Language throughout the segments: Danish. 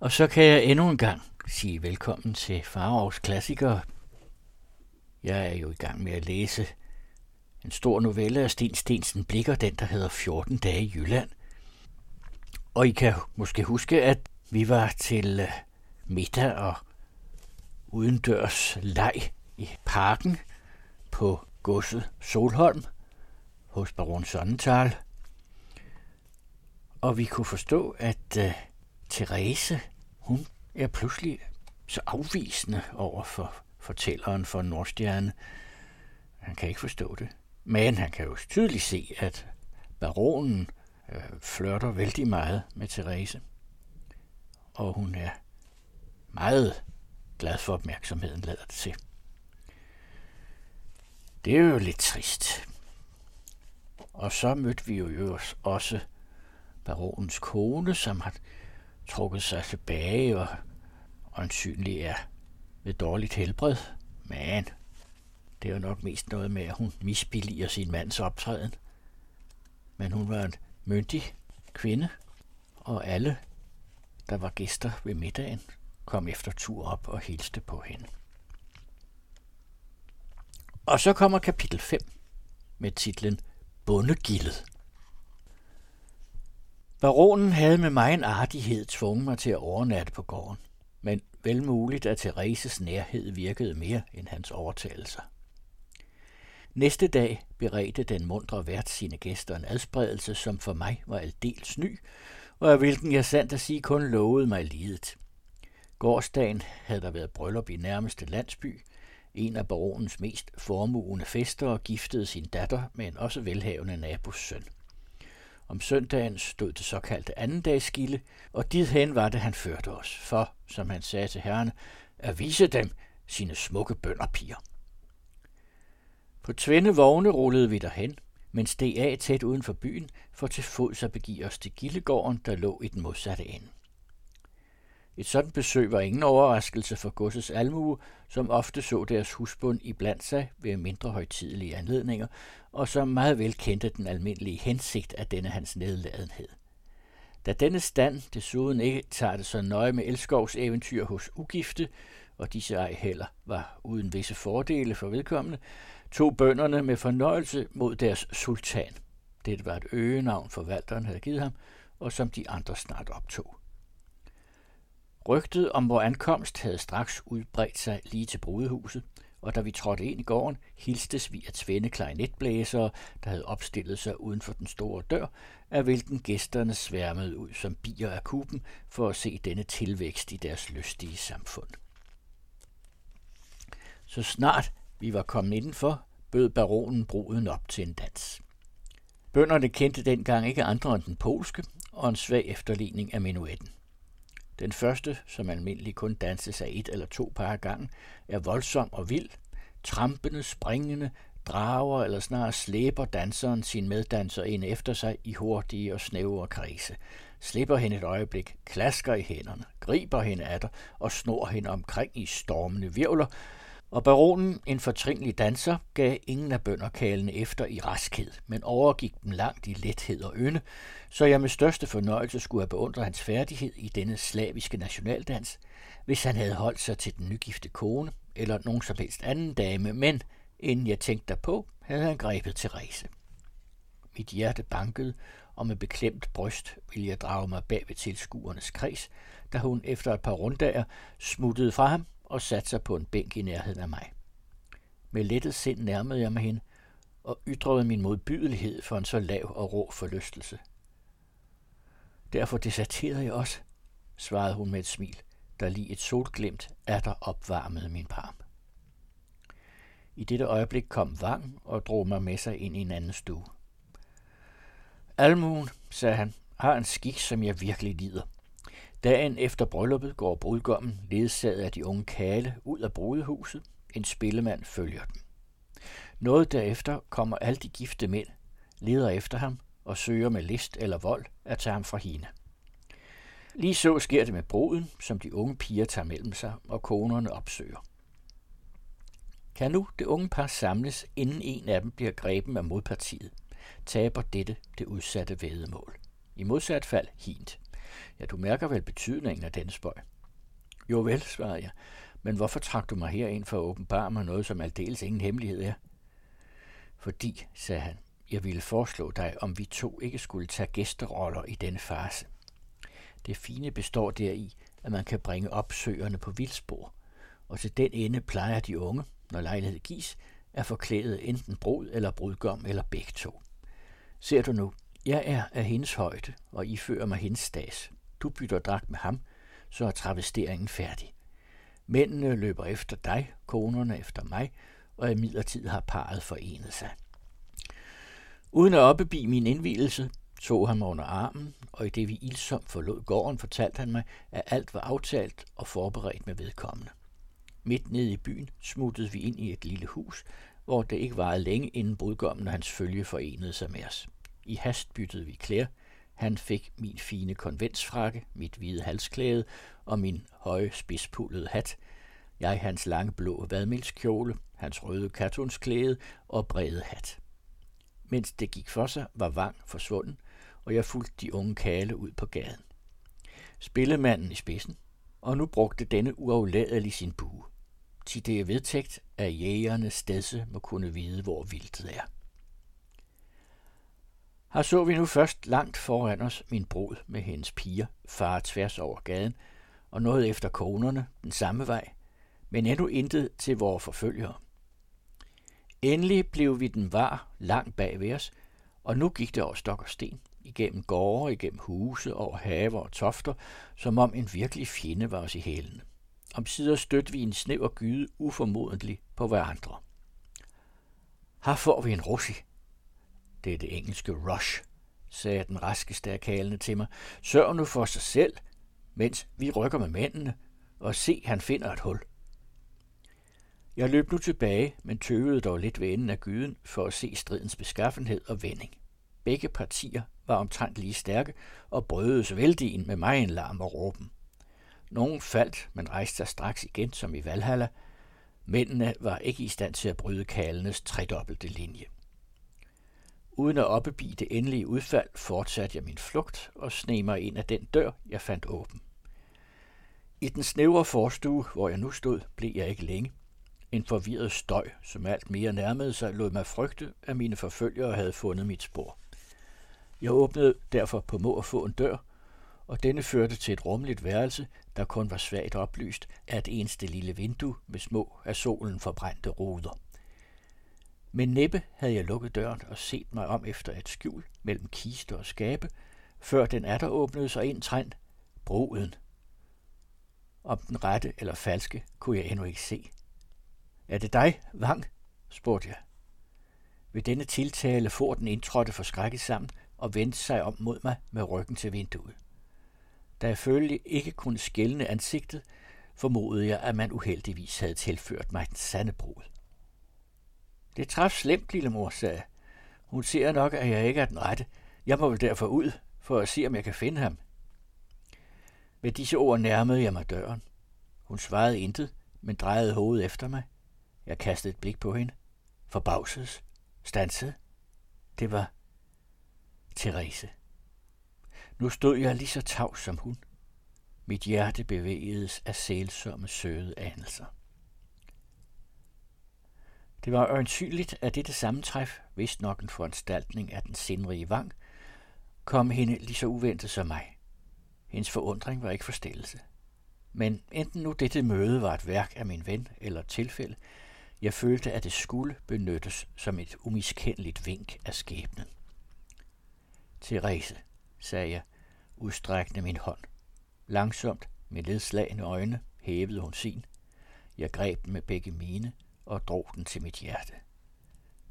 Og så kan jeg endnu en gang sige velkommen til Farovs Klassikere. Jeg er jo i gang med at læse en stor novelle af Sten Stensen Blikker, den der hedder 14 dage i Jylland. Og I kan måske huske, at vi var til øh, middag og udendørs leg i parken på godset Solholm hos baron Sonnenthal. Og vi kunne forstå, at øh, Therese, hun er pludselig så afvisende over for fortælleren for Nordstjerne. Han kan ikke forstå det. Men han kan jo tydeligt se, at baronen øh, flørter vældig meget med Therese. Og hun er meget glad for opmærksomheden, lader det til. Det er jo lidt trist. Og så mødte vi jo også baronens kone, som har trukket sig tilbage og åndsynlig er ved dårligt helbred. Men det er jo nok mest noget med, at hun misbilliger sin mands optræden. Men hun var en myndig kvinde, og alle, der var gæster ved middagen, kom efter tur op og hilste på hende. Og så kommer kapitel 5 med titlen Bundegildet. Baronen havde med mig en artighed tvunget mig til at overnatte på gården, men vel muligt, at Thereses nærhed virkede mere end hans overtagelser. Næste dag beredte den mundre vært sine gæster en adspredelse, som for mig var aldeles ny, og af hvilken jeg sandt at sige kun lovede mig lidet. Gårdsdagen havde der været bryllup i nærmeste landsby. En af baronens mest formuende fester giftede sin datter med en også velhavende nabos søn. Om søndagen stod det såkaldte andendagsgilde, og dit hen var det, han førte os, for, som han sagde til herrene, at vise dem sine smukke bønderpiger. På tvinde vogne rullede vi derhen, mens DA tæt uden for byen, for til fods at begive os til Gildegården, der lå i den modsatte ende. Et sådan besøg var ingen overraskelse for godsets almue, som ofte så deres husbund i blandt sig ved mindre højtidelige anledninger, og som meget vel kendte den almindelige hensigt af denne hans nedladenhed. Da denne stand desuden ikke tager det så nøje med elskovs eventyr hos ugifte, og disse ej heller var uden visse fordele for vedkommende, tog bønderne med fornøjelse mod deres sultan. Det var et øgenavn, forvalteren havde givet ham, og som de andre snart optog. Rygtet om vor ankomst havde straks udbredt sig lige til brudehuset, og da vi trådte ind i gården, hilstes vi af tvende klarinetblæsere, der havde opstillet sig uden for den store dør, af hvilken gæsterne sværmede ud som bier af kuben for at se denne tilvækst i deres lystige samfund. Så snart vi var kommet indenfor, bød baronen bruden op til en dans. Bønderne kendte dengang ikke andre end den polske og en svag efterligning af minuetten. Den første, som almindelig kun danses af et eller to par af gangen, er voldsom og vild. Trampende, springende, drager eller snarere slæber danseren sin meddanser ind efter sig i hurtige og snævre kredse, slipper hende et øjeblik, klasker i hænderne, griber hende af dig og snor hende omkring i stormende virvler, og baronen, en fortrinlig danser, gav ingen af bønderkalene efter i raskhed, men overgik dem langt i lethed og ynde, så jeg med største fornøjelse skulle have beundret hans færdighed i denne slaviske nationaldans, hvis han havde holdt sig til den nygifte kone eller nogen som helst anden dame, men inden jeg tænkte derpå, havde han grebet Therese. Mit hjerte bankede, og med beklemt bryst ville jeg drage mig bag ved tilskuernes kreds, da hun efter et par rundager smuttede fra ham og satte sig på en bænk i nærheden af mig. Med lettet sind nærmede jeg mig hende og ytrede min modbydelighed for en så lav og rå forlystelse. Derfor deserterede jeg også, svarede hun med et smil, der lige et solglimt er der opvarmede min parm. I dette øjeblik kom Vang og drog mig med sig ind i en anden stue. Almuen, sagde han, har en skik, som jeg virkelig lider – Dagen efter brylluppet går brudgommen, ledsaget af de unge kale, ud af brudehuset. En spillemand følger dem. Noget derefter kommer alle de gifte mænd, leder efter ham og søger med list eller vold at tage ham fra hende. Lige så sker det med bruden, som de unge piger tager mellem sig, og konerne opsøger. Kan nu det unge par samles, inden en af dem bliver greben af modpartiet, taber dette det udsatte vedemål. I modsat fald hint. Ja, du mærker vel betydningen af den spøj. Jo vel, svarede jeg, men hvorfor trak du mig herind for at åbenbare mig noget, som aldeles ingen hemmelighed er? Fordi, sagde han, jeg ville foreslå dig, om vi to ikke skulle tage gæsteroller i denne fase. Det fine består deri, at man kan bringe opsøgerne på vildspor, og til den ende plejer de unge, når lejlighed gives, at forklæde enten brud eller brudgom eller begge to. Ser du nu, jeg er af hendes højde, og I fører mig hendes stas. Du bytter dragt med ham, så er travesteringen færdig. Mændene løber efter dig, konerne efter mig, og i midlertid har parret forenet sig. Uden at opbebi min indvielse, tog han mig under armen, og i det vi ildsomt forlod gården, fortalte han mig, at alt var aftalt og forberedt med vedkommende. Midt nede i byen smuttede vi ind i et lille hus, hvor det ikke varede længe, inden brudgommen og hans følge forenede sig med os. I hast byttede vi klæder. Han fik min fine konventsfrakke, mit hvide halsklæde og min høje spidspullede hat. Jeg hans lange blå vadmelskjole, hans røde kartonsklæde og brede hat. Mens det gik for sig, var Vang forsvunden, og jeg fulgte de unge kale ud på gaden. Spillemanden i spidsen, og nu brugte denne uafladelig sin bue. Til det er vedtægt, at jægerne stedse må kunne vide, hvor vildtet er. Her så vi nu først langt foran os min brud med hendes piger far tværs over gaden, og noget efter konerne den samme vej, men endnu intet til vores forfølgere. Endelig blev vi den var langt bag ved os, og nu gik det over stok og sten, igennem gårde, igennem huse, over haver og tofter, som om en virkelig fjende var os i hælene. Om sider stødte vi en snæver gyde uformodentlig på hverandre. Her får vi en russi. Det er det engelske rush, sagde den raskeste af kalene til mig. Sørg nu for sig selv, mens vi rykker med mændene, og se, han finder et hul. Jeg løb nu tilbage, men tøvede dog lidt ved enden af gyden for at se stridens beskaffenhed og vending. Begge partier var omtrent lige stærke og brødes vældigen med mig en larm og råben. Nogen faldt, men rejste sig straks igen, som i Valhalla. Mændene var ikke i stand til at bryde kalenes tredobbelte linje. Uden at opbebi det endelige udfald, fortsatte jeg min flugt og sneg mig ind af den dør, jeg fandt åben. I den snævre forstue, hvor jeg nu stod, blev jeg ikke længe. En forvirret støj, som alt mere nærmede sig, lod mig frygte, at mine forfølgere havde fundet mit spor. Jeg åbnede derfor på må at få en dør, og denne førte til et rumligt værelse, der kun var svagt oplyst af et eneste lille vindue med små af solen forbrændte ruder. Men næppe havde jeg lukket døren og set mig om efter et skjul mellem kiste og skabe, før den atter åbnede sig ind trænd, bruden. Om den rette eller falske kunne jeg endnu ikke se. Er det dig, Vang? spurgte jeg. Ved denne tiltale får den indtrådte forskrækket sammen og vendte sig om mod mig med ryggen til vinduet. Da jeg følte ikke kunne skælne ansigtet, formodede jeg, at man uheldigvis havde tilført mig den sande brud. Det træf slemt, lille mor, sagde. Hun ser nok, at jeg ikke er den rette. Jeg må vel derfor ud, for at se, om jeg kan finde ham. Med disse ord nærmede jeg mig døren. Hun svarede intet, men drejede hovedet efter mig. Jeg kastede et blik på hende. Forbavses. Stansede. Det var Therese. Nu stod jeg lige så tavs som hun. Mit hjerte bevægedes af sælsomme, søde anelser. Det var øjensynligt, at dette sammentræf, vist nok en foranstaltning af den sindrige vang, kom hende lige så uventet som mig. Hendes forundring var ikke forstillelse. Men enten nu dette møde var et værk af min ven eller et tilfælde, jeg følte, at det skulle benyttes som et umiskendeligt vink af skæbnen. Therese, sagde jeg, udstrækkende min hånd. Langsomt, med ledslagende øjne, hævede hun sin. Jeg greb den med begge mine og drog den til mit hjerte.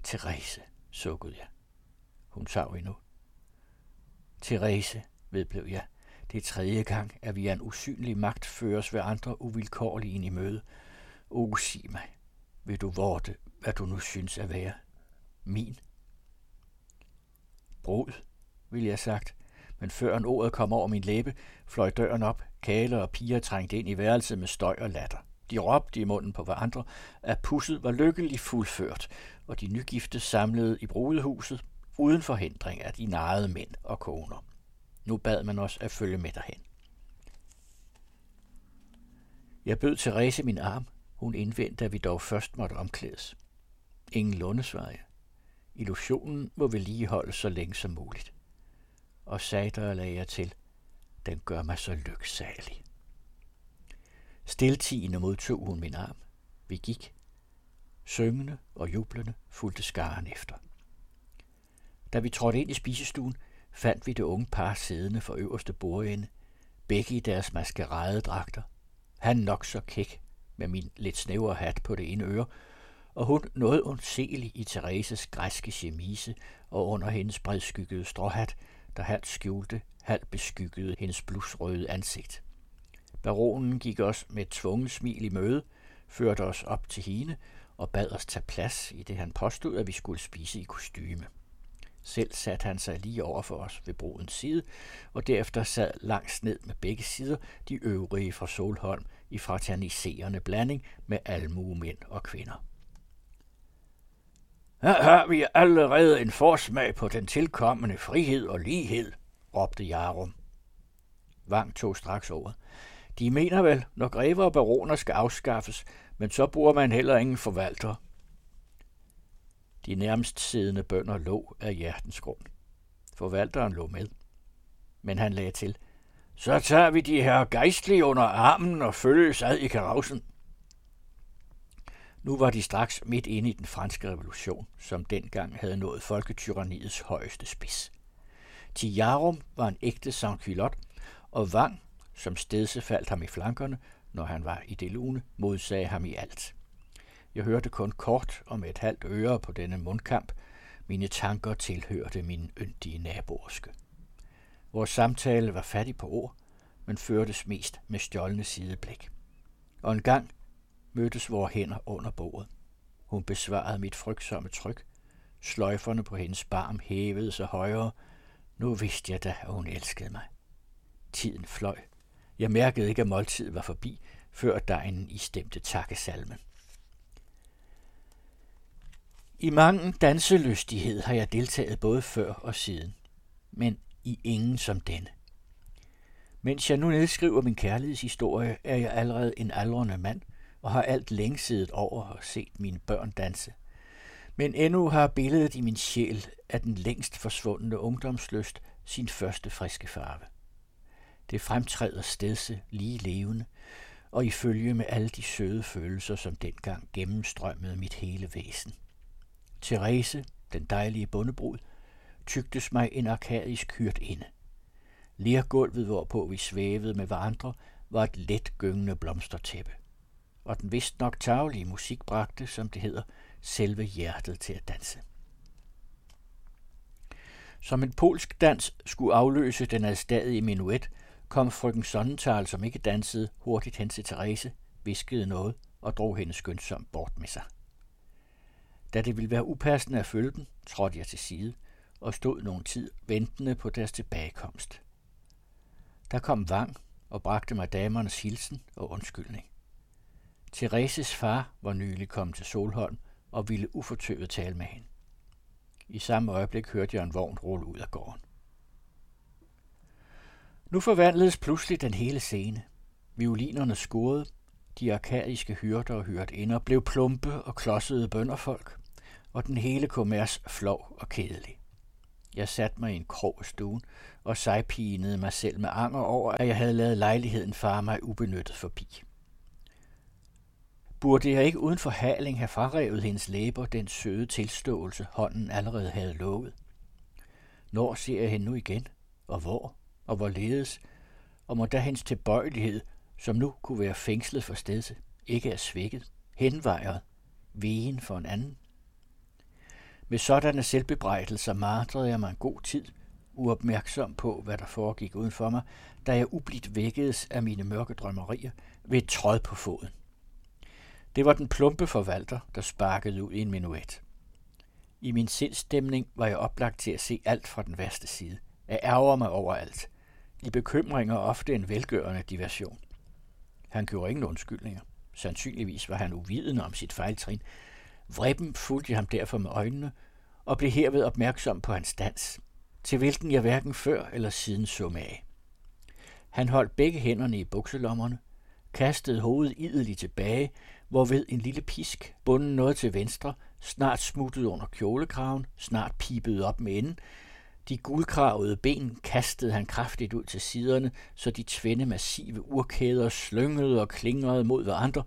Therese, sukkede jeg. Hun sav endnu. Therese, vedblev jeg, det er tredje gang, at vi er en usynlig magt føres ved andre uvilkårlige ind i møde. O, sig mig, vil du vorte, hvad du nu synes at være? Min. Brud, ville jeg sagt, men før en ordet kom over min læbe, fløj døren op, kale og piger trængte ind i værelset med støj og latter. De råbte i munden på hverandre, at pusset var lykkeligt fuldført, og de nygifte samlede i brudehuset uden forhindring af de narrede mænd og koner. Nu bad man os at følge med derhen. Jeg bød Therese min arm. Hun indvendte, at vi dog først måtte omklædes. Ingen lundesveje. Illusionen må vedligeholdes så længe som muligt. Og sagde der lagde jeg til, den gør mig så lyksalig. Stiltigende modtog hun min arm. Vi gik. Syngende og jublende fulgte skaren efter. Da vi trådte ind i spisestuen, fandt vi det unge par siddende for øverste bordende, begge i deres maskeradedragter. Han nok så kæk, med min lidt snævre hat på det ene øre, og hun noget ondselig i Thereses græske chemise og under hendes bredskyggede stråhat, der halvt skjulte, halvt beskyggede hendes blusrøde ansigt. Baronen gik os med et tvunget smil i møde, førte os op til hende og bad os tage plads, i det han påstod, at vi skulle spise i kostyme. Selv satte han sig lige over for os ved brudens side, og derefter sad langs ned med begge sider de øvrige fra Solholm i fraterniserende blanding med almue mænd og kvinder. Her har vi allerede en forsmag på den tilkommende frihed og lighed, råbte Jarum. Vang tog straks over. De mener vel, når grever og baroner skal afskaffes, men så bruger man heller ingen forvalter. De nærmest siddende bønder lå af hjertens grund. Forvalteren lå med. Men han lagde til, så tager vi de her gejstlige under armen og følges ad i karavsen. Nu var de straks midt inde i den franske revolution, som dengang havde nået folketyranniets højeste spids. Tiarum var en ægte sans og Vang, som stedse faldt ham i flankerne, når han var i det lune, modsagde ham i alt. Jeg hørte kun kort og med et halvt øre på denne mundkamp. Mine tanker tilhørte min yndige naboerske. Vores samtale var fattig på ord, men førtes mest med stjålne sideblik. Og en gang mødtes vores hænder under bordet. Hun besvarede mit frygtsomme tryk. Sløjferne på hendes barm hævede sig højere. Nu vidste jeg da, at hun elskede mig. Tiden fløj. Jeg mærkede ikke, at måltid var forbi, før dejen en stemte takkesalme. I mange danselystighed har jeg deltaget både før og siden, men i ingen som denne. Mens jeg nu nedskriver min kærlighedshistorie, er jeg allerede en aldrende mand og har alt længe siddet over og set mine børn danse. Men endnu har billedet i min sjæl af den længst forsvundne ungdomsløst sin første friske farve. Det fremtræder stedse lige levende, og i følge med alle de søde følelser, som dengang gennemstrømmede mit hele væsen. Therese, den dejlige bundebrud, tygtes mig en arkadisk hyrt inde. Lergulvet, hvorpå vi svævede med hverandre, var et let gyngende blomstertæppe. Og den vist nok taglige musik bragte, som det hedder, selve hjertet til at danse. Som en polsk dans skulle afløse den adstadige minuet, kom frøken Sonnental, som ikke dansede, hurtigt hen til Therese, viskede noget og drog hende skyndsomt bort med sig. Da det ville være upassende at følge dem, trådte jeg til side og stod nogen tid ventende på deres tilbagekomst. Der kom Vang og bragte mig damernes hilsen og undskyldning. Thereses far var nylig kommet til Solholm og ville ufortøvet tale med hende. I samme øjeblik hørte jeg en vogn rulle ud af gården. Nu forvandledes pludselig den hele scene. Violinerne skurede, de arkadiske hyrder og hyrdinder blev plumpe og klodsede bønderfolk, og den hele kommers flov og kedelig. Jeg satte mig i en krog af stuen og sejpinede mig selv med anger over, at jeg havde lavet lejligheden fare mig ubenyttet forbi. Burde jeg ikke uden forhaling have frarevet hendes læber den søde tilståelse, hånden allerede havde lovet? Når ser jeg hende nu igen? Og hvor? Og hvorledes? Og må da hendes tilbøjelighed som nu kunne være fængslet for stedse, ikke er svækket, henvejret, vegen for en anden. Med sådanne selvbebrejdelser martrede jeg mig en god tid, uopmærksom på, hvad der foregik uden for mig, da jeg ublidt vækkedes af mine mørke drømmerier ved et tråd på foden. Det var den plumpe forvalter, der sparkede ud i en minuet. I min sindstemning var jeg oplagt til at se alt fra den værste side. Jeg ærger mig over alt. I bekymringer ofte en velgørende diversion. Han gjorde ingen undskyldninger. Sandsynligvis var han uvidende om sit fejltrin. Vreben fulgte ham derfor med øjnene og blev herved opmærksom på hans dans. til hvilken jeg hverken før eller siden så af. Han holdt begge hænderne i bukselommerne, kastede hovedet ideligt tilbage, hvorved en lille pisk, bunden noget til venstre, snart smuttede under kjolekraven, snart pipede op med enden. De guldkravede ben kastede han kraftigt ud til siderne, så de tvinde massive urkæder slyngede og klingrede mod hverandre,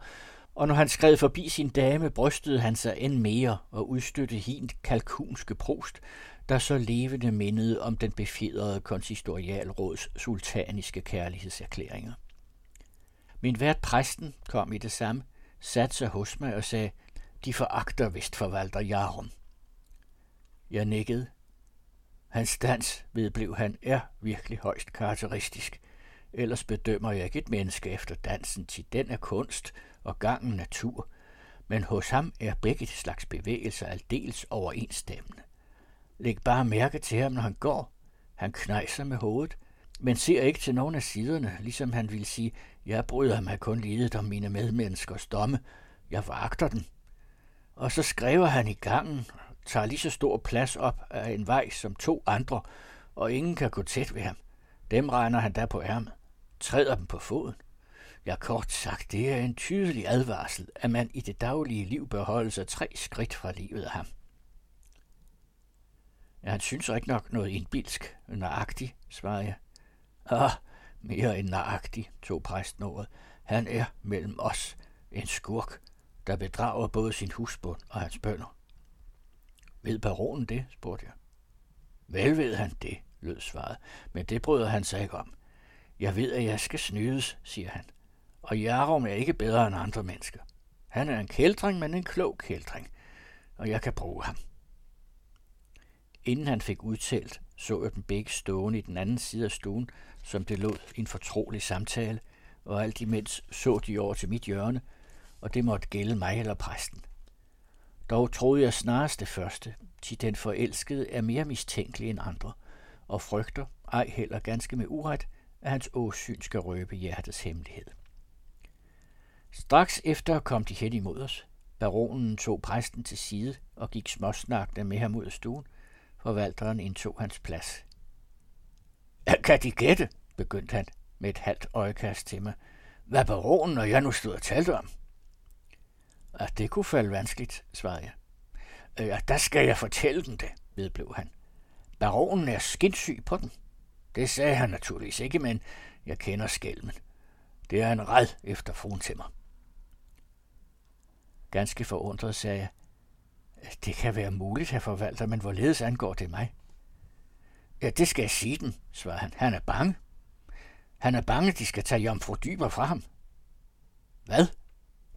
og når han skred forbi sin dame, brystede han sig end mere og udstøtte hint kalkunske prost, der så levende mindede om den befjedrede konsistorialråds sultaniske kærlighedserklæringer. Min vært præsten kom i det samme, satte sig hos mig og sagde, de foragter vist forvalter Jarum. Jeg nikkede. Hans dans, vedblev han, er virkelig højst karakteristisk. Ellers bedømmer jeg ikke et menneske efter dansen, til den er kunst og gangen natur. Men hos ham er begge slags bevægelser aldeles overensstemmende. Læg bare mærke til ham, når han går. Han knejser med hovedet, men ser ikke til nogen af siderne, ligesom han vil sige, jeg bryder mig kun lidet om mine medmenneskers domme. Jeg vagter den. Og så skriver han i gangen, tager lige så stor plads op af en vej som to andre, og ingen kan gå tæt ved ham. Dem regner han da på ærmet. Træder dem på foden. Ja, kort sagt, det er en tydelig advarsel, at man i det daglige liv bør holde sig tre skridt fra livet af ham. Ja, han synes ikke nok noget indbilsk, nøjagtig, svarede jeg. Ah, mere end nøjagtig, tog præsten ordet. Han er mellem os en skurk, der bedrager både sin husbund og hans bønder. Ved baronen det, spurgte jeg. Vel ved han det, lød svaret, men det bryder han sig ikke om. Jeg ved, at jeg skal snydes, siger han. Og Jarum er ikke bedre end andre mennesker. Han er en kældring, men en klog kældring, og jeg kan bruge ham. Inden han fik udtalt, så jeg dem begge stående i den anden side af stuen, som det lå i en fortrolig samtale, og alt imens så de over til mit hjørne, og det måtte gælde mig eller præsten. Dog troede jeg snarest det første, til den forelskede er mere mistænkelig end andre, og frygter, ej heller ganske med uret, at hans åsyn skal røbe hjertets hemmelighed. Straks efter kom de hen imod os. Baronen tog præsten til side og gik småsnakkende med ham ud af stuen. Forvalteren indtog hans plads. Kan de gætte, begyndte han med et halvt øjekast til mig, hvad baronen og jeg nu stod og talte om? At det kunne falde vanskeligt, svarede jeg. Øh, ja, der skal jeg fortælle dem det, vedblev han. Baronen er skinsyg på den. Det sagde han naturligvis ikke, men jeg kender skælmen. Det er en red efter fruen til mig. Ganske forundret sagde jeg, det kan være muligt, herr forvalter, men hvorledes angår det mig? Ja, det skal jeg sige den, svarede han. Han er bange. Han er bange, de skal tage jomfru dyber fra ham. Hvad?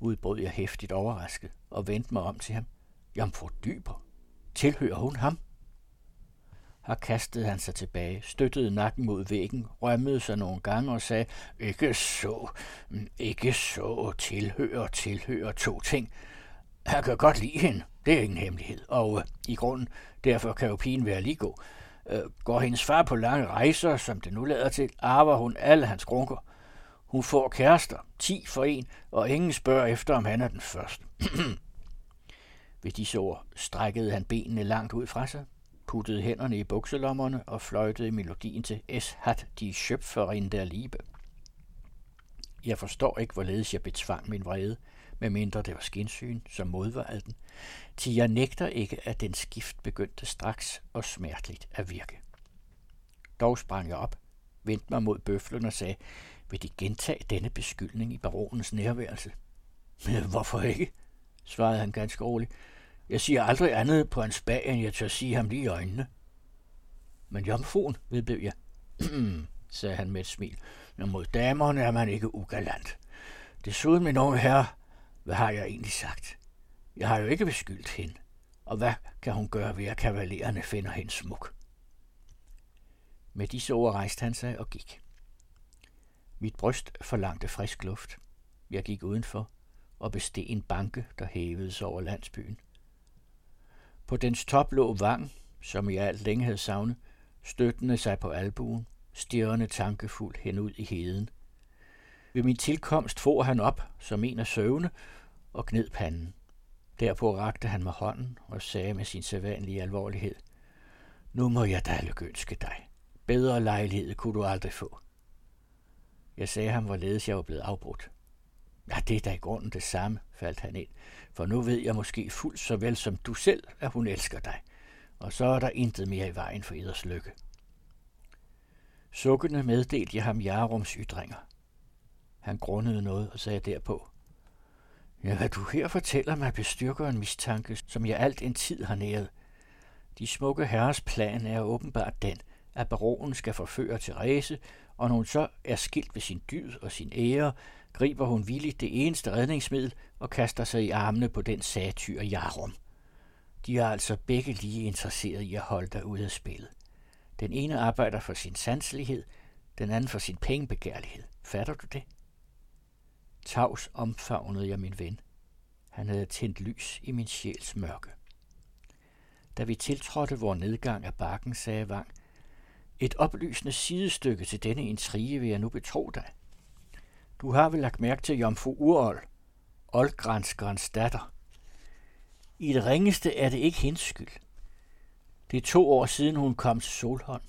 Udbrød jeg hæftigt overrasket og vendte mig om til ham. Jomfru dyber? Tilhører hun ham? Her kastede han sig tilbage, støttede nakken mod væggen, rømmede sig nogle gange og sagde, ikke så, ikke så, tilhører, tilhører to ting. Han kan godt lide hende, det er ingen hemmelighed, og øh, i grunden, derfor kan jo pigen være lige god. Øh, går hendes far på lange rejser, som det nu lader til, arver hun alle hans grunker. Hun får kærester, ti for en, og ingen spørger efter, om han er den første. Ved disse ord strækkede han benene langt ud fra sig, puttede hænderne i bukselommerne og fløjtede melodien til Es hat die Schöpferin der Liebe. Jeg forstår ikke, hvorledes jeg betvang min vrede, medmindre det var skinsyn, som modvarede den, til jeg nægter ikke, at den skift begyndte straks og smerteligt at virke. Dog sprang jeg op, vendte mig mod bøflen og sagde, vil de gentage denne beskyldning i baronens nærværelse? Men hvorfor ikke? svarede han ganske roligt. Jeg siger aldrig andet på hans bag, end jeg tør sige ham lige i øjnene. Men jomfruen, vedblev jeg. sagde han med et smil. Men mod damerne er man ikke ugalant. Desuden, min unge herre, hvad har jeg egentlig sagt? Jeg har jo ikke beskyldt hende. Og hvad kan hun gøre ved, at kavalererne finder hende smuk? Med disse ord rejste han sig og gik. Mit bryst forlangte frisk luft. Jeg gik udenfor og besteg en banke, der hævede sig over landsbyen. På dens top lå Vang, som jeg alt længe havde savnet, støttende sig på albuen, stirrende tankefuld hen ud i heden. Ved min tilkomst for han op, som en af søvne, og gned panden. Derpå rakte han mig hånden og sagde med sin sædvanlige alvorlighed, Nu må jeg da lykønske dig. Bedre lejlighed kunne du aldrig få. Jeg sagde ham, hvorledes jeg var blevet afbrudt. Ja, det er da i grunden det samme, faldt han ind, for nu ved jeg måske fuldt så vel som du selv, at hun elsker dig, og så er der intet mere i vejen for eders lykke. Sukkende meddelte jeg ham Jarums ytringer. Han grundede noget og sagde derpå, Ja, hvad du her fortæller mig bestyrker en mistanke, som jeg alt en tid har næret. De smukke herres plan er åbenbart den, at baronen skal forføre Therese, og når hun så er skilt ved sin dyd og sin ære, griber hun villigt det eneste redningsmiddel og kaster sig i armene på den satyr Jarum. De er altså begge lige interesserede i at holde dig ude af spillet. Den ene arbejder for sin sanselighed, den anden for sin pengebegærlighed. Fatter du det? Tavs omfavnede jeg min ven. Han havde tændt lys i min sjæls mørke. Da vi tiltrådte vor nedgang af bakken, sagde Vang, et oplysende sidestykke til denne intrige vil jeg nu betro dig. Du har vel lagt mærke til Jomfru Urold, oldgrænskerens datter. I det ringeste er det ikke hendes skyld. Det er to år siden, hun kom til Solholm.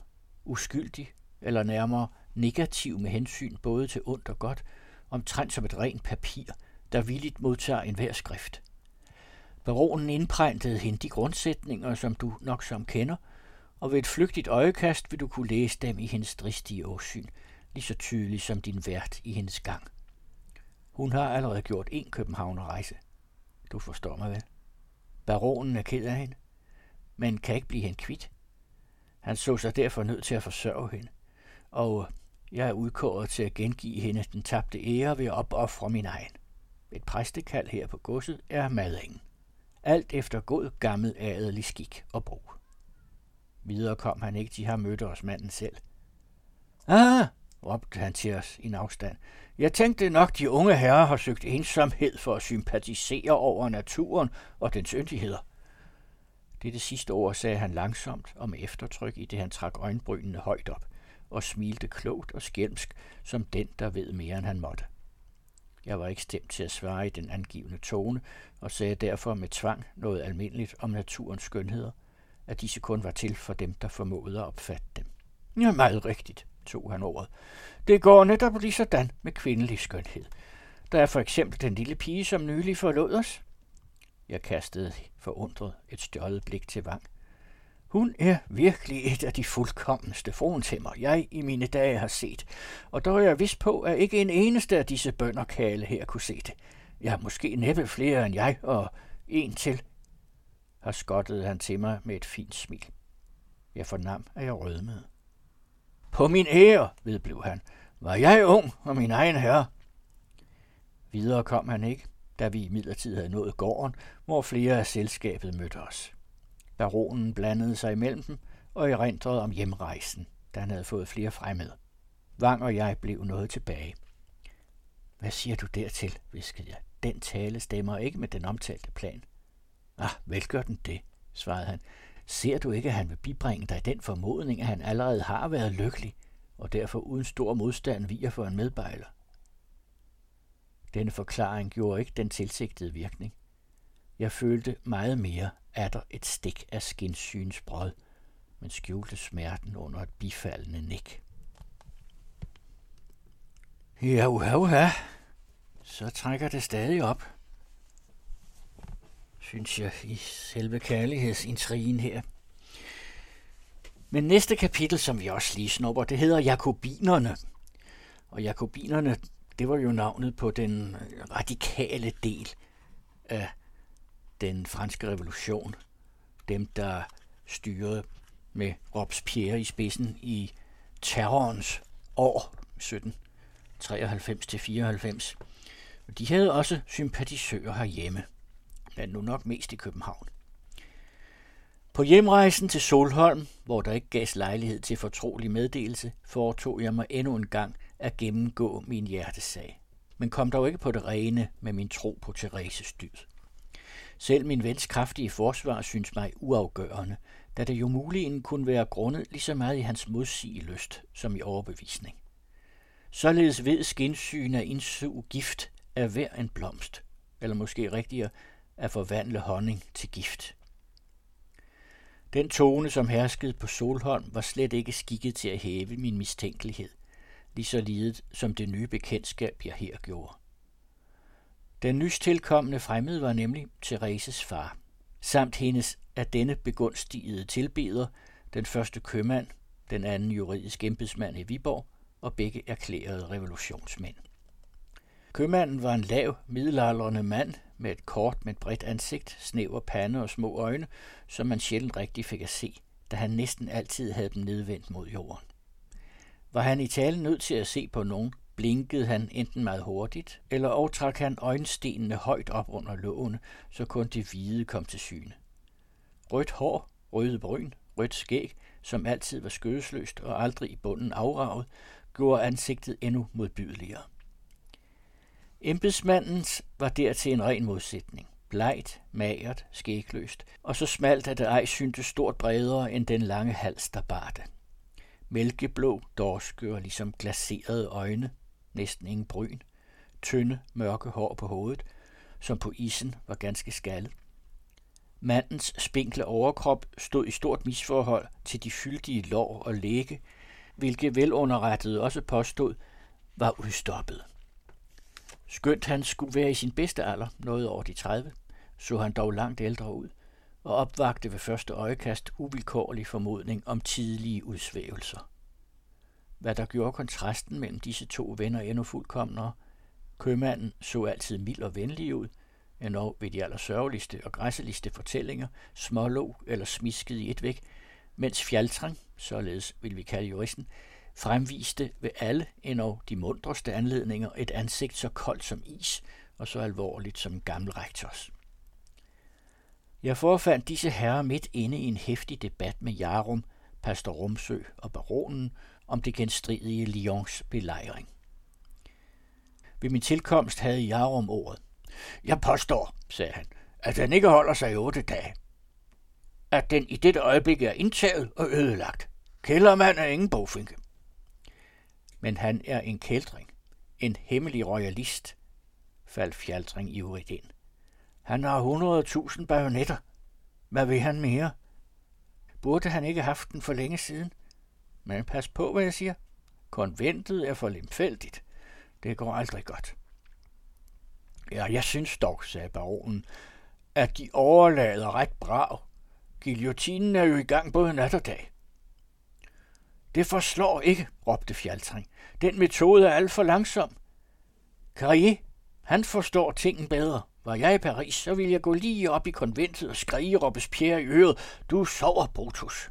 Uskyldig, eller nærmere negativ med hensyn både til ondt og godt, omtrent som et rent papir, der villigt modtager enhver skrift. Baronen indprentede hende de grundsætninger, som du nok som kender, og ved et flygtigt øjekast vil du kunne læse dem i hendes dristige åsyn, lige så tydeligt som din vært i hendes gang. Hun har allerede gjort en Københavner-rejse. Du forstår mig vel? Baronen er ked af hende, men kan ikke blive hende kvit. Han så sig derfor nødt til at forsørge hende, og jeg er udkåret til at gengive hende den tabte ære ved at opoffre min egen. Et præstekald her på godset er madingen. Alt efter god gammel adelig skik og brug. Videre kom han ikke, de har mødt os manden selv. Ah, råbte han til os i en afstand. Jeg tænkte nok, de unge herrer har søgt ensomhed for at sympatisere over naturen og dens yndigheder. Det sidste ord sagde han langsomt og med eftertryk, i det han trak øjenbrynene højt op og smilte klogt og skælmsk, som den, der ved mere, end han måtte. Jeg var ikke stemt til at svare i den angivende tone, og sagde derfor med tvang noget almindeligt om naturens skønheder, at disse kun var til for dem, der formåede at opfatte dem. Ja, meget rigtigt, tog han ordet. Det går netop lige sådan med kvindelig skønhed. Der er for eksempel den lille pige, som nylig forlod os. Jeg kastede forundret et stjålet blik til Vang. Hun er virkelig et af de fuldkommenste frontæmmer, jeg i mine dage har set, og der er jeg vist på, at ikke en eneste af disse bønderkale her kunne se det. Jeg har måske næppe flere end jeg, og en til, har skottet han til mig med et fint smil. Jeg fornam, at jeg rødmede. På min ære, vedblev han, var jeg ung og min egen herre. Videre kom han ikke, da vi i midlertid havde nået gården, hvor flere af selskabet mødte os. Baronen blandede sig imellem dem og erindrede om hjemrejsen, da han havde fået flere fremmede. Vang og jeg blev noget tilbage. Hvad siger du dertil, viskede jeg. Den tale stemmer ikke med den omtalte plan. Ah, vel gør den det, svarede han. Ser du ikke, at han vil bibringe dig den formodning, at han allerede har været lykkelig, og derfor uden stor modstand viger for en medbejler? Denne forklaring gjorde ikke den tilsigtede virkning. Jeg følte meget mere atter der et stik af skinsynsbrød, men skjulte smerten under et bifaldende nik. Ja, uha, uha. Så trækker det stadig op, synes jeg, i selve kærlighedsintrigen her. Men næste kapitel, som vi også lige snupper, det hedder Jakobinerne. Og Jakobinerne, det var jo navnet på den radikale del af den franske revolution. Dem, der styrede med Robespierre i spidsen i terrorens år 1793 til 94. De havde også sympatisører herhjemme, men nu nok mest i København. På hjemrejsen til Solholm, hvor der ikke gavs lejlighed til fortrolig meddelelse, foretog jeg mig endnu en gang at gennemgå min hjertesag, men kom dog ikke på det rene med min tro på Thereses dyd. Selv min vens kraftige forsvar synes mig uafgørende, da det jo muligen kunne være grundet lige så meget i hans modsigelyst som i overbevisning. Således ved skinsyn at indsug gift af hver en blomst, eller måske rigtigere at forvandle honning til gift. Den tone, som herskede på Solholm, var slet ikke skikket til at hæve min mistænkelighed, lige så lidet som det nye bekendtskab, jeg her gjorde. Den nystilkommende fremmede var nemlig Thereses far, samt hendes af denne begunstigede tilbeder, den første købmand, den anden juridisk embedsmand i Viborg, og begge erklærede revolutionsmænd. Købmanden var en lav, middelalderende mand med et kort men bredt ansigt, snæver pande og små øjne, som man sjældent rigtig fik at se, da han næsten altid havde dem nedvendt mod jorden. Var han i talen nødt til at se på nogen, blinkede han enten meget hurtigt, eller overtrak trak han øjenstenene højt op under lågene, så kun det hvide kom til syne. Rødt hår, røde bryn, rødt skæg, som altid var skødesløst og aldrig i bunden afraget, gjorde ansigtet endnu modbydeligere. Embedsmandens var dertil en ren modsætning. Blegt, magert, skægløst, og så smalt, at det ej syntes stort bredere end den lange hals, der bar det. Mælkeblå, dorske og ligesom glaserede øjne, næsten ingen bryn, tynde, mørke hår på hovedet, som på isen var ganske skaldet. Mandens spinkle overkrop stod i stort misforhold til de fyldige lår og læge, hvilke velunderrettede også påstod, var udstoppet. Skønt han skulle være i sin bedste alder, noget over de 30, så han dog langt ældre ud, og opvagte ved første øjekast uvilkårlig formodning om tidlige udsvævelser. Hvad der gjorde kontrasten mellem disse to venner endnu fuldkomnere, købmanden så altid mild og venlig ud, endnu ved de allersørgeligste og græsseligste fortællinger, smålog eller smiskede i et væk, mens fjaltrang, således vil vi kalde juristen, fremviste ved alle endnu de mundreste anledninger et ansigt så koldt som is og så alvorligt som en gammel rektors. Jeg forfandt disse herrer midt inde i en hæftig debat med Jarum, pastor Rumsø og baronen om det genstridige Lyons belejring. Ved min tilkomst havde Jarum ordet. Jeg påstår, sagde han, at den ikke holder sig i otte dage. At den i dette øjeblik er indtaget og ødelagt. Kældermand er ingen bogfinke men han er en kældring, en hemmelig royalist, faldt Fjaltring ivrigt ind. Han har 100.000 bajonetter. Hvad vil han mere? Burde han ikke haft den for længe siden? Men pas på, hvad jeg siger. Konventet er for lemfældigt. Det går aldrig godt. Ja, jeg synes dog, sagde baronen, at de overlader ret brav. Guillotinen er jo i gang både nat og dag. Det forslår ikke, råbte Fjaltring. Den metode er alt for langsom. Carrier, han forstår tingen bedre. Var jeg i Paris, så ville jeg gå lige op i konventet og skrige Robespierre i øret. Du sover, Brutus.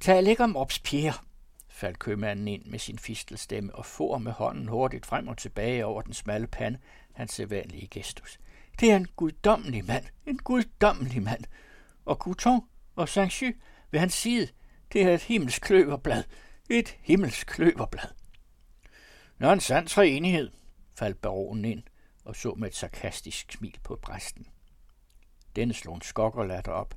Tal ikke om Robespierre, faldt købmanden ind med sin fistelstemme og for med hånden hurtigt frem og tilbage over den smalle pande, hans sædvanlige gestus. Det er en guddommelig mand, en guddommelig mand. Og Couton og Sanchu ved hans side, det er et himmelsk kløverblad. Et himmelsk kløverblad. Nå, en sand træenighed, faldt baronen ind og så med et sarkastisk smil på præsten. Denne slog en skokkerlatter op.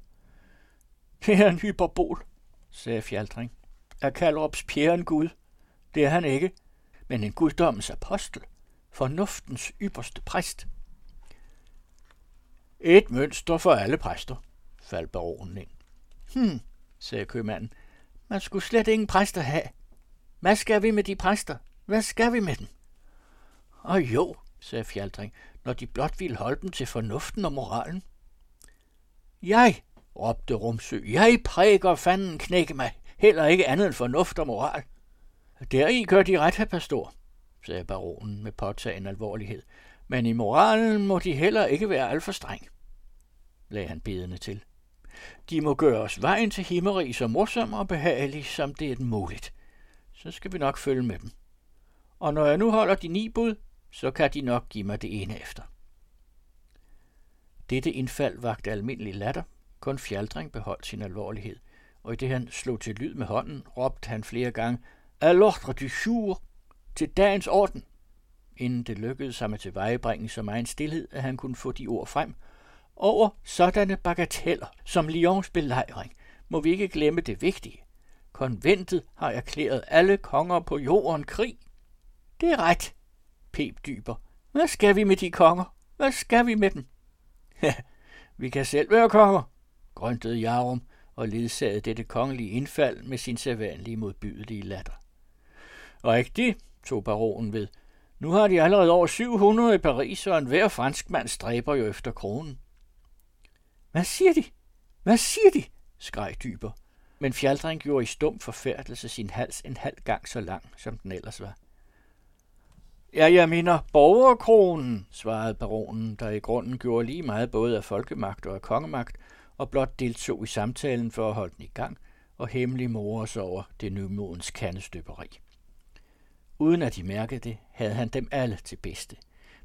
Det er en hyperbol, sagde Fjaldring. Er Kallerups Pierre en gud? Det er han ikke, men en guddommens apostel, fornuftens ypperste præst. Et mønster for alle præster, faldt baronen ind. Hm, sagde købmanden. Man skulle slet ingen præster have. Hvad skal vi med de præster? Hvad skal vi med dem? Og jo, sagde Fjaldring, når de blot ville holde dem til fornuften og moralen. Jeg, råbte Rumsø, jeg præker fanden knække mig, heller ikke andet end fornuft og moral. Deri gør de ret, her pastor, sagde baronen med påtagen alvorlighed, men i moralen må de heller ikke være alt for streng, lagde han bedende til. De må gøre os vejen til himmerig så morsom og behagelig, som det er muligt. Så skal vi nok følge med dem. Og når jeg nu holder de ni bud, så kan de nok give mig det ene efter. Dette indfald vagte almindelig latter, kun Fjaldring beholdt sin alvorlighed, og i det han slog til lyd med hånden, råbte han flere gange, Alordre du jour, til dagens orden, inden det lykkedes ham at tilvejebringe så meget stillhed, at han kunne få de ord frem, over sådanne bagateller som Lyons belejring må vi ikke glemme det vigtige. Konventet har erklæret alle konger på jorden krig. Det er ret, pep dyber. Hvad skal vi med de konger? Hvad skal vi med dem? Vi kan selv være konger, grøntede Jarum og ledsagede dette kongelige indfald med sin sædvanlige modbydelige latter. Og ikke det, tog baronen ved. Nu har de allerede over 700 i Paris, og enhver franskmand stræber jo efter kronen. Hvad siger de? Hvad siger de? skreg dyber. Men Fjaldring gjorde i stum forfærdelse sin hals en halv gang så lang, som den ellers var. Ja, jeg mener borgerkronen, svarede baronen, der i grunden gjorde lige meget både af folkemagt og af kongemagt, og blot deltog i samtalen for at holde den i gang, og hemmelig mores over det nymodens kandestøberi. Uden at de mærkede det, havde han dem alle til bedste,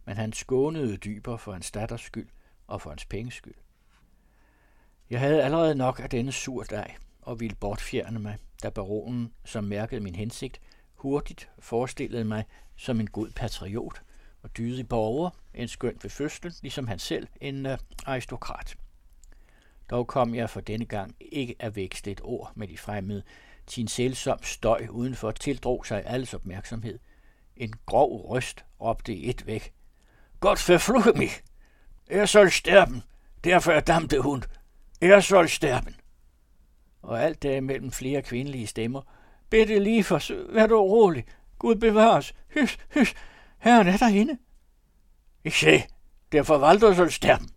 men han skånede dyber for hans datters skyld og for hans penges skyld. Jeg havde allerede nok af denne surdej og ville bortfjerne mig, da baronen, som mærkede min hensigt, hurtigt forestillede mig som en god patriot og dydig borger, en skønt ved fødslen, ligesom han selv, en uh, aristokrat. Dog kom jeg for denne gang ikke at vækste et ord med de fremmede, til en støj udenfor tildrog sig alles opmærksomhed. En grov røst råbte i et væk. Godt verfluche mig! Er skal sterben! Der damte Hund! Jeg skal sterben! Og alt der mellem flere kvindelige stemmer. Bitte lige for, vær du rolig. Gud bevares. Hys, hys, herren er derinde. Jeg se, der forvalter soll sterben.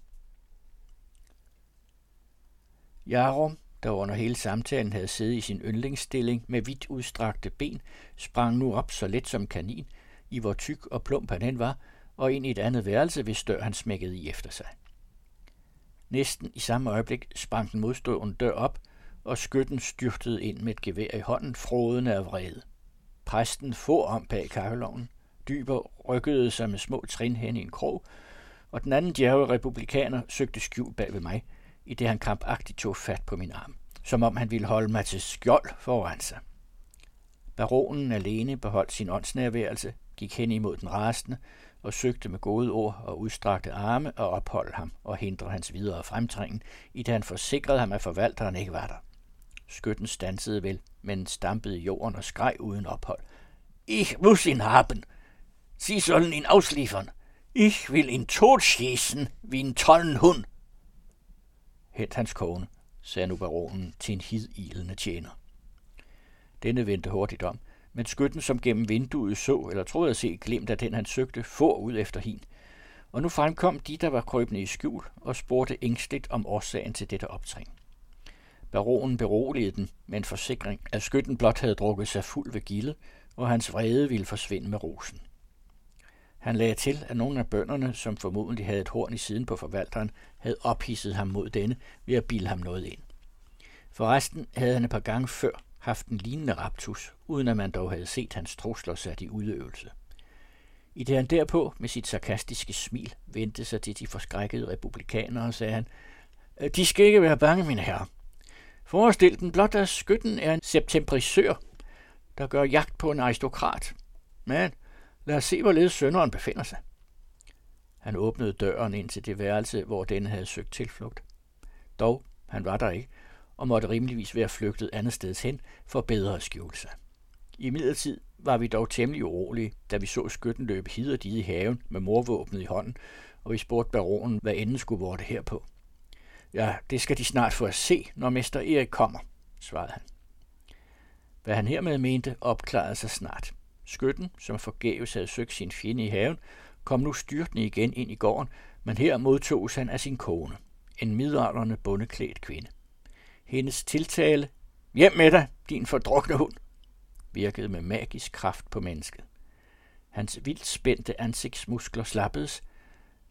Jarum, der under hele samtalen havde siddet i sin yndlingsstilling med vidt udstrakte ben, sprang nu op så let som kanin, i hvor tyk og plump han end var, og ind i et andet værelse, hvis dør han smækkede i efter sig. Næsten i samme øjeblik sprang den modstående dør op, og skytten styrtede ind med et gevær i hånden, frodende af vrede. Præsten få om bag kakkeloven. Dyber rykkede sig med små trin hen i en krog, og den anden djærve republikaner søgte skjul bag ved mig, i det han krampagtigt tog fat på min arm, som om han ville holde mig til skjold foran sig. Baronen alene beholdt sin åndsnærværelse, gik hen imod den rasende, og søgte med gode ord og udstrakte arme at opholde ham og hindre hans videre fremtrængen, i det han forsikrede ham, at forvalteren ikke var der. Skytten stansede vel, men stampede i jorden og skreg uden ophold. Ich muss ihn haben. Sie sollen ihn ausliefern. Ich will ihn totschießen wie en tollen Hund. Hent hans kone, sagde nu baronen til en hidilende tjener. Denne vendte hurtigt om, men skytten, som gennem vinduet så, eller troede at se glemt af den, han søgte, få ud efter hin. Og nu fremkom de, der var krøbende i skjul, og spurgte ængstligt om årsagen til dette optræng. Baronen beroligede den med en forsikring, at skytten blot havde drukket sig fuld ved gildet, og hans vrede ville forsvinde med rosen. Han lagde til, at nogle af bønderne, som formodentlig havde et horn i siden på forvalteren, havde ophidset ham mod denne ved at bilde ham noget ind. Forresten havde han et par gange før haft en lignende raptus, uden at man dog havde set hans trusler sat i udøvelse. I det han derpå med sit sarkastiske smil vendte sig til de forskrækkede republikanere, sagde han, øh, de skal ikke være bange, mine herrer. Forestil den blot, at skytten er en septembrisør, der gør jagt på en aristokrat. Men lad os se, hvorledes sønderen befinder sig. Han åbnede døren ind til det værelse, hvor denne havde søgt tilflugt. Dog, han var der ikke, og måtte rimeligvis være flygtet andet sted hen for bedre at skjule sig. I midlertid var vi dog temmelig urolige, da vi så skytten løbe hid og i haven med morvåbnet i hånden, og vi spurgte baronen, hvad enden skulle vorte herpå. Ja, det skal de snart få at se, når mester Erik kommer, svarede han. Hvad han hermed mente, opklarede sig snart. Skytten, som forgæves havde søgt sin fjende i haven, kom nu styrtende igen ind i gården, men her modtogs han af sin kone, en midalderne bundeklædt kvinde. Hendes tiltale, hjem med dig, din fordrukne hund, virkede med magisk kraft på mennesket. Hans vildt spændte ansigtsmuskler slappedes,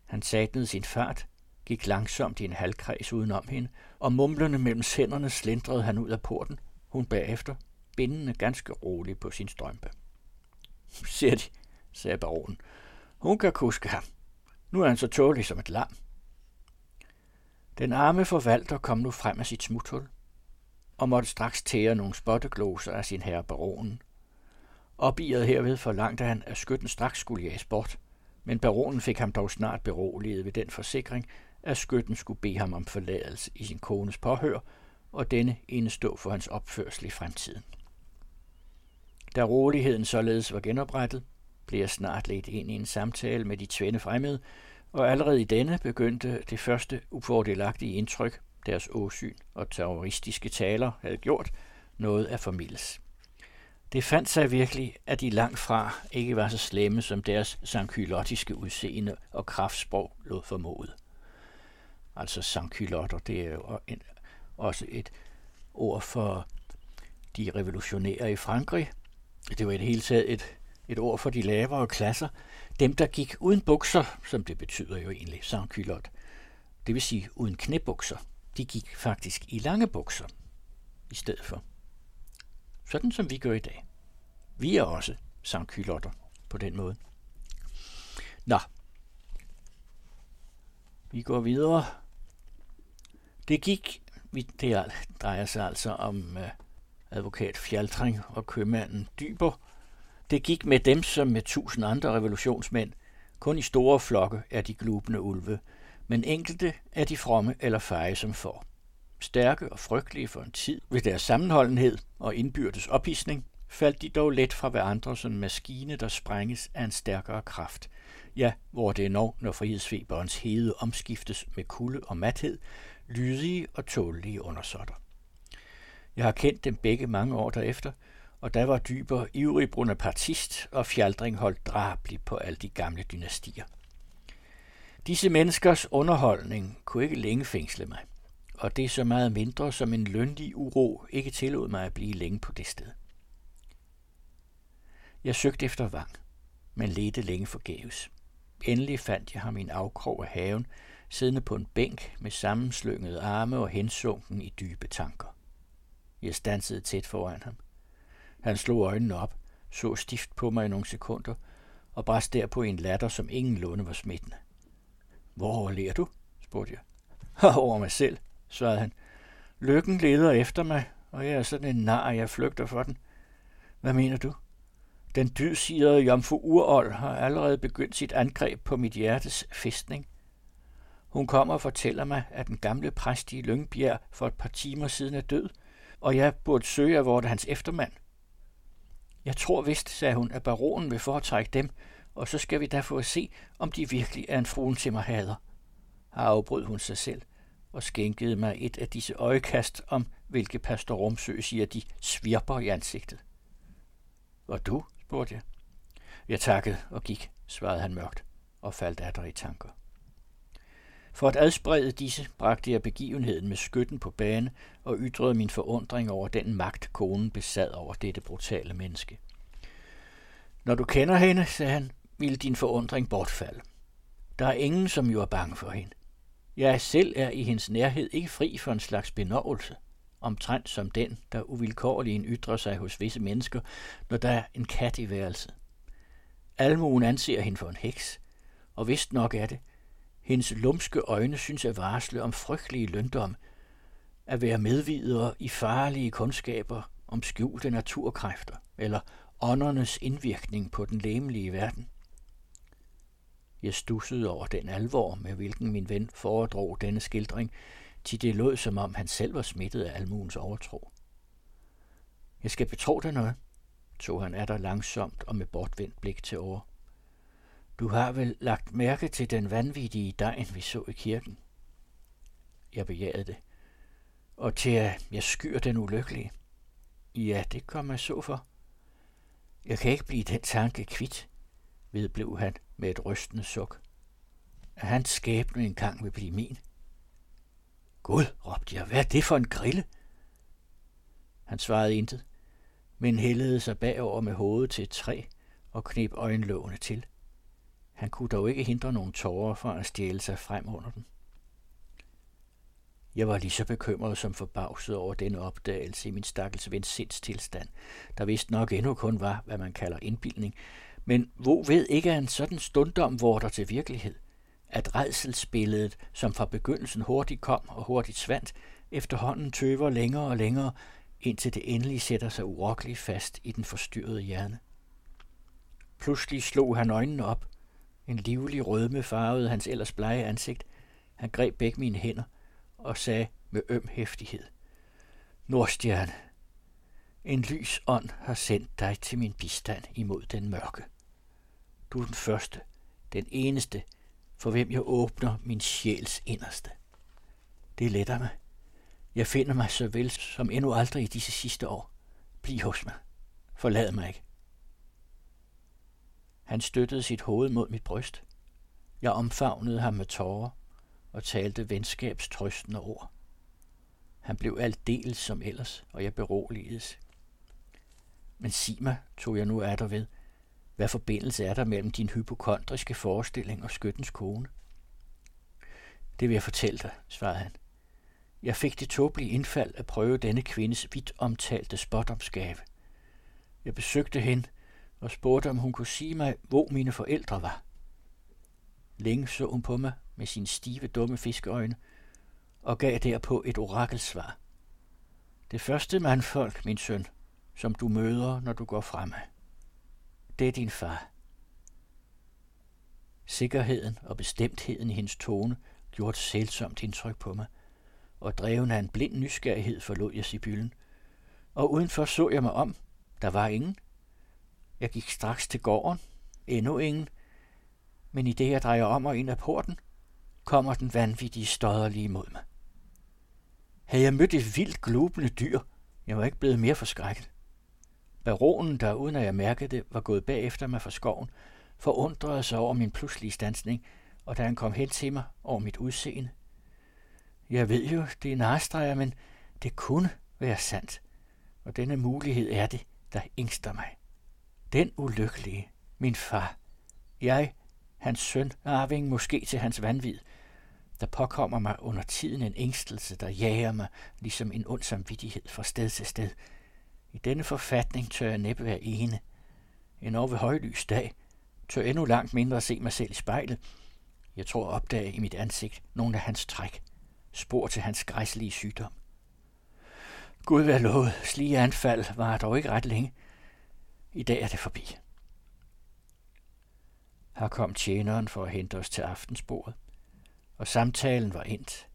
han satnede sin fart, gik langsomt i en halvkreds udenom hende, og mumlende mellem hænderne slendrede han ud af porten, hun bagefter, bindende ganske roligt på sin strømpe. Ser de, sagde baronen. Hun kan kuske ham. Nu er han så tålig som et lam. Den arme forvalter kom nu frem af sit smuthul, og måtte straks tære nogle spottegloser af sin herre baronen. Opiret herved forlangte han, at skytten straks skulle jages bort, men baronen fik ham dog snart beroliget ved den forsikring, at skytten skulle bede ham om forladelse i sin kones påhør, og denne indestå for hans opførsel i fremtiden. Da roligheden således var genoprettet, blev jeg snart ledt ind i en samtale med de tvende fremmede, og allerede i denne begyndte det første ufordelagtige indtryk, deres åsyn og terroristiske taler havde gjort, noget af formidles. Det fandt sig virkelig, at de langt fra ikke var så slemme, som deres sankylottiske udseende og kraftsprog lod formodet. Altså sankylotter, det er jo en, også et ord for de revolutionære i Frankrig. Det var i det hele taget et, et ord for de lavere klasser. Dem, der gik uden bukser, som det betyder jo egentlig, sankylot, det vil sige uden knæbukser, de gik faktisk i lange bukser i stedet for. Sådan som vi gør i dag. Vi er også sankkylotter på den måde. Nå. Vi går videre. Det gik, det drejer sig altså om øh, advokat Fjaltring og købmanden Dyber. Det gik med dem som med tusind andre revolutionsmænd. Kun i store flokke er de glubende ulve, men enkelte er de fromme eller feje som får. Stærke og frygtelige for en tid ved deres sammenholdenhed og indbyrdes ophisning, faldt de dog let fra hverandre som en maskine, der sprænges af en stærkere kraft. Ja, hvor det er når, når frihedsfeberens hede omskiftes med kulde og mathed, lydige og tålige undersåtter. Jeg har kendt dem begge mange år derefter, og der var Dyber ivrig bonapartist og Fjaldring holdt drabligt på alle de gamle dynastier. Disse menneskers underholdning kunne ikke længe fængsle mig, og det er så meget mindre som en lønlig uro ikke tillod mig at blive længe på det sted. Jeg søgte efter Vang, men ledte længe forgæves. Endelig fandt jeg ham i en afkrog af haven, siddende på en bænk med sammenslyngede arme og hensunken i dybe tanker. Jeg stansede tæt foran ham. Han slog øjnene op, så stift på mig i nogle sekunder og brast derpå i en latter, som ingen lunde var smittende. Hvor lærer du? spurgte jeg. Over mig selv, svarede han. Lykken leder efter mig, og jeg er sådan en nar, jeg flygter for den. Hvad mener du? Den dydsigede jomfru Urold har allerede begyndt sit angreb på mit hjertes festning. Hun kommer og fortæller mig, at den gamle præst i Lyngbjerg for et par timer siden er død, og jeg burde søge af vorte hans eftermand. Jeg tror vist, sagde hun, at baronen vil foretrække dem, og så skal vi da få at se, om de virkelig er en fruen til mig hader. Her afbrød hun sig selv og skænkede mig et af disse øjekast om, hvilke pastor Rumsø siger, de svirper i ansigtet. Var du? spurgte jeg. Jeg takkede og gik, svarede han mørkt og faldt atter i tanker. For at adsprede disse bragte jeg begivenheden med skytten på bane og ytrede min forundring over den magt, konen besad over dette brutale menneske. Når du kender hende, sagde han, vil din forundring bortfalde. Der er ingen, som jo er bange for hende. Jeg selv er i hendes nærhed ikke fri for en slags benovelse, omtrent som den, der uvilkårligt ytrer sig hos visse mennesker, når der er en kat i værelset. Almuen anser hende for en heks, og vist nok er det. Hendes lumske øjne synes at varsle om frygtelige løndom, at være medvidere i farlige kundskaber om skjulte naturkræfter eller åndernes indvirkning på den læmelige verden. Jeg stussede over den alvor, med hvilken min ven foredrog denne skildring, til det lød som om han selv var smittet af almuens overtro. Jeg skal betro dig noget, tog han af langsomt og med bortvendt blik til over. Du har vel lagt mærke til den vanvittige dejen, vi så i kirken? Jeg bejagede det. Og til at jeg skyr den ulykkelige. Ja, det kom jeg så for. Jeg kan ikke blive den tanke kvitt, vedblev han med et rystende suk. At hans skæbne engang vil blive min. Gud, råbte jeg, hvad er det for en grille? Han svarede intet, men hældede sig bagover med hovedet til et træ og knep øjenlågene til. Han kunne dog ikke hindre nogen tårer fra at stjæle sig frem under dem. Jeg var lige så bekymret som forbavset over den opdagelse i min stakkels vens sindstilstand, der vist nok endnu kun var, hvad man kalder indbildning, men hvor ved ikke at en sådan stundom vorter til virkelighed? At redselsbilledet, som fra begyndelsen hurtigt kom og hurtigt svandt, efterhånden tøver længere og længere, indtil det endelig sætter sig urokkeligt fast i den forstyrrede hjerne. Pludselig slog han øjnene op. En livlig rødme farvede hans ellers blege ansigt. Han greb begge mine hænder og sagde med øm hæftighed. Nordstjerne, en lys ånd har sendt dig til min bistand imod den mørke. Du er den første, den eneste, for hvem jeg åbner min sjæls inderste. Det letter mig. Jeg finder mig så vel som endnu aldrig i disse sidste år. Bliv hos mig. Forlad mig ikke. Han støttede sit hoved mod mit bryst. Jeg omfavnede ham med tårer og talte venskabstrøstende ord. Han blev aldeles som ellers, og jeg beroligedes. Men sig mig, tog jeg nu af dig ved, hvad forbindelse er der mellem din hypokondriske forestilling og skyttens kone? Det vil jeg fortælle dig, svarede han. Jeg fik det tåbelige indfald at prøve denne kvindes vidt omtalte spotomskave. Jeg besøgte hende og spurgte, om hun kunne sige mig, hvor mine forældre var. Længe så hun på mig med sine stive, dumme fiskeøjne og gav derpå et orakelsvar. Det første mandfolk, min søn, som du møder, når du går fremme, Det er din far. Sikkerheden og bestemtheden i hendes tone gjorde et sælsomt indtryk på mig, og dreven af en blind nysgerrighed forlod jeg Sibyllen. Og udenfor så jeg mig om. Der var ingen. Jeg gik straks til gården. Endnu ingen. Men i det, jeg drejer om og ind ad porten, kommer den vanvittige stodder lige mod mig. Havde jeg mødt et vildt glubende dyr, jeg var ikke blevet mere forskrækket. Baronen, der uden at jeg mærkede det, var gået bagefter mig fra skoven, forundrede sig over min pludselige stansning, og da han kom hen til mig over mit udseende. Jeg ved jo, det er narstreger, men det kunne være sandt, og denne mulighed er det, der ængster mig. Den ulykkelige, min far, jeg, hans søn, arving måske til hans vanvid, der påkommer mig under tiden en ængstelse, der jager mig ligesom en ond samvittighed fra sted til sted. I denne forfatning tør jeg næppe være ene. En over ved højlys dag tør endnu langt mindre se mig selv i spejlet. Jeg tror opdage i mit ansigt nogle af hans træk, spor til hans græslige sygdom. Gud være lovet, slige anfald var dog ikke ret længe. I dag er det forbi. Her kom tjeneren for at hente os til aftensbordet og samtalen var endt.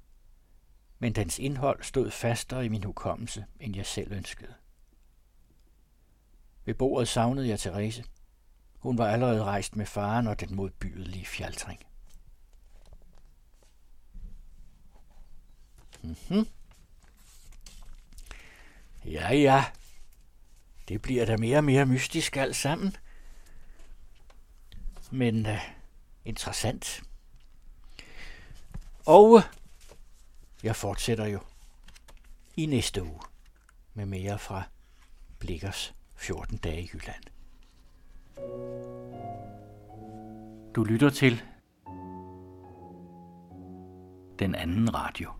Men dens indhold stod fastere i min hukommelse, end jeg selv ønskede. Ved bordet savnede jeg Therese. Hun var allerede rejst med faren og den modbydelige fjaltring. Mm-hmm. Ja, ja. Det bliver da mere og mere mystisk alt sammen. Men uh, interessant. Og øh, jeg fortsætter jo i næste uge med mere fra Blikkers 14 dage i Jylland. Du lytter til den anden radio.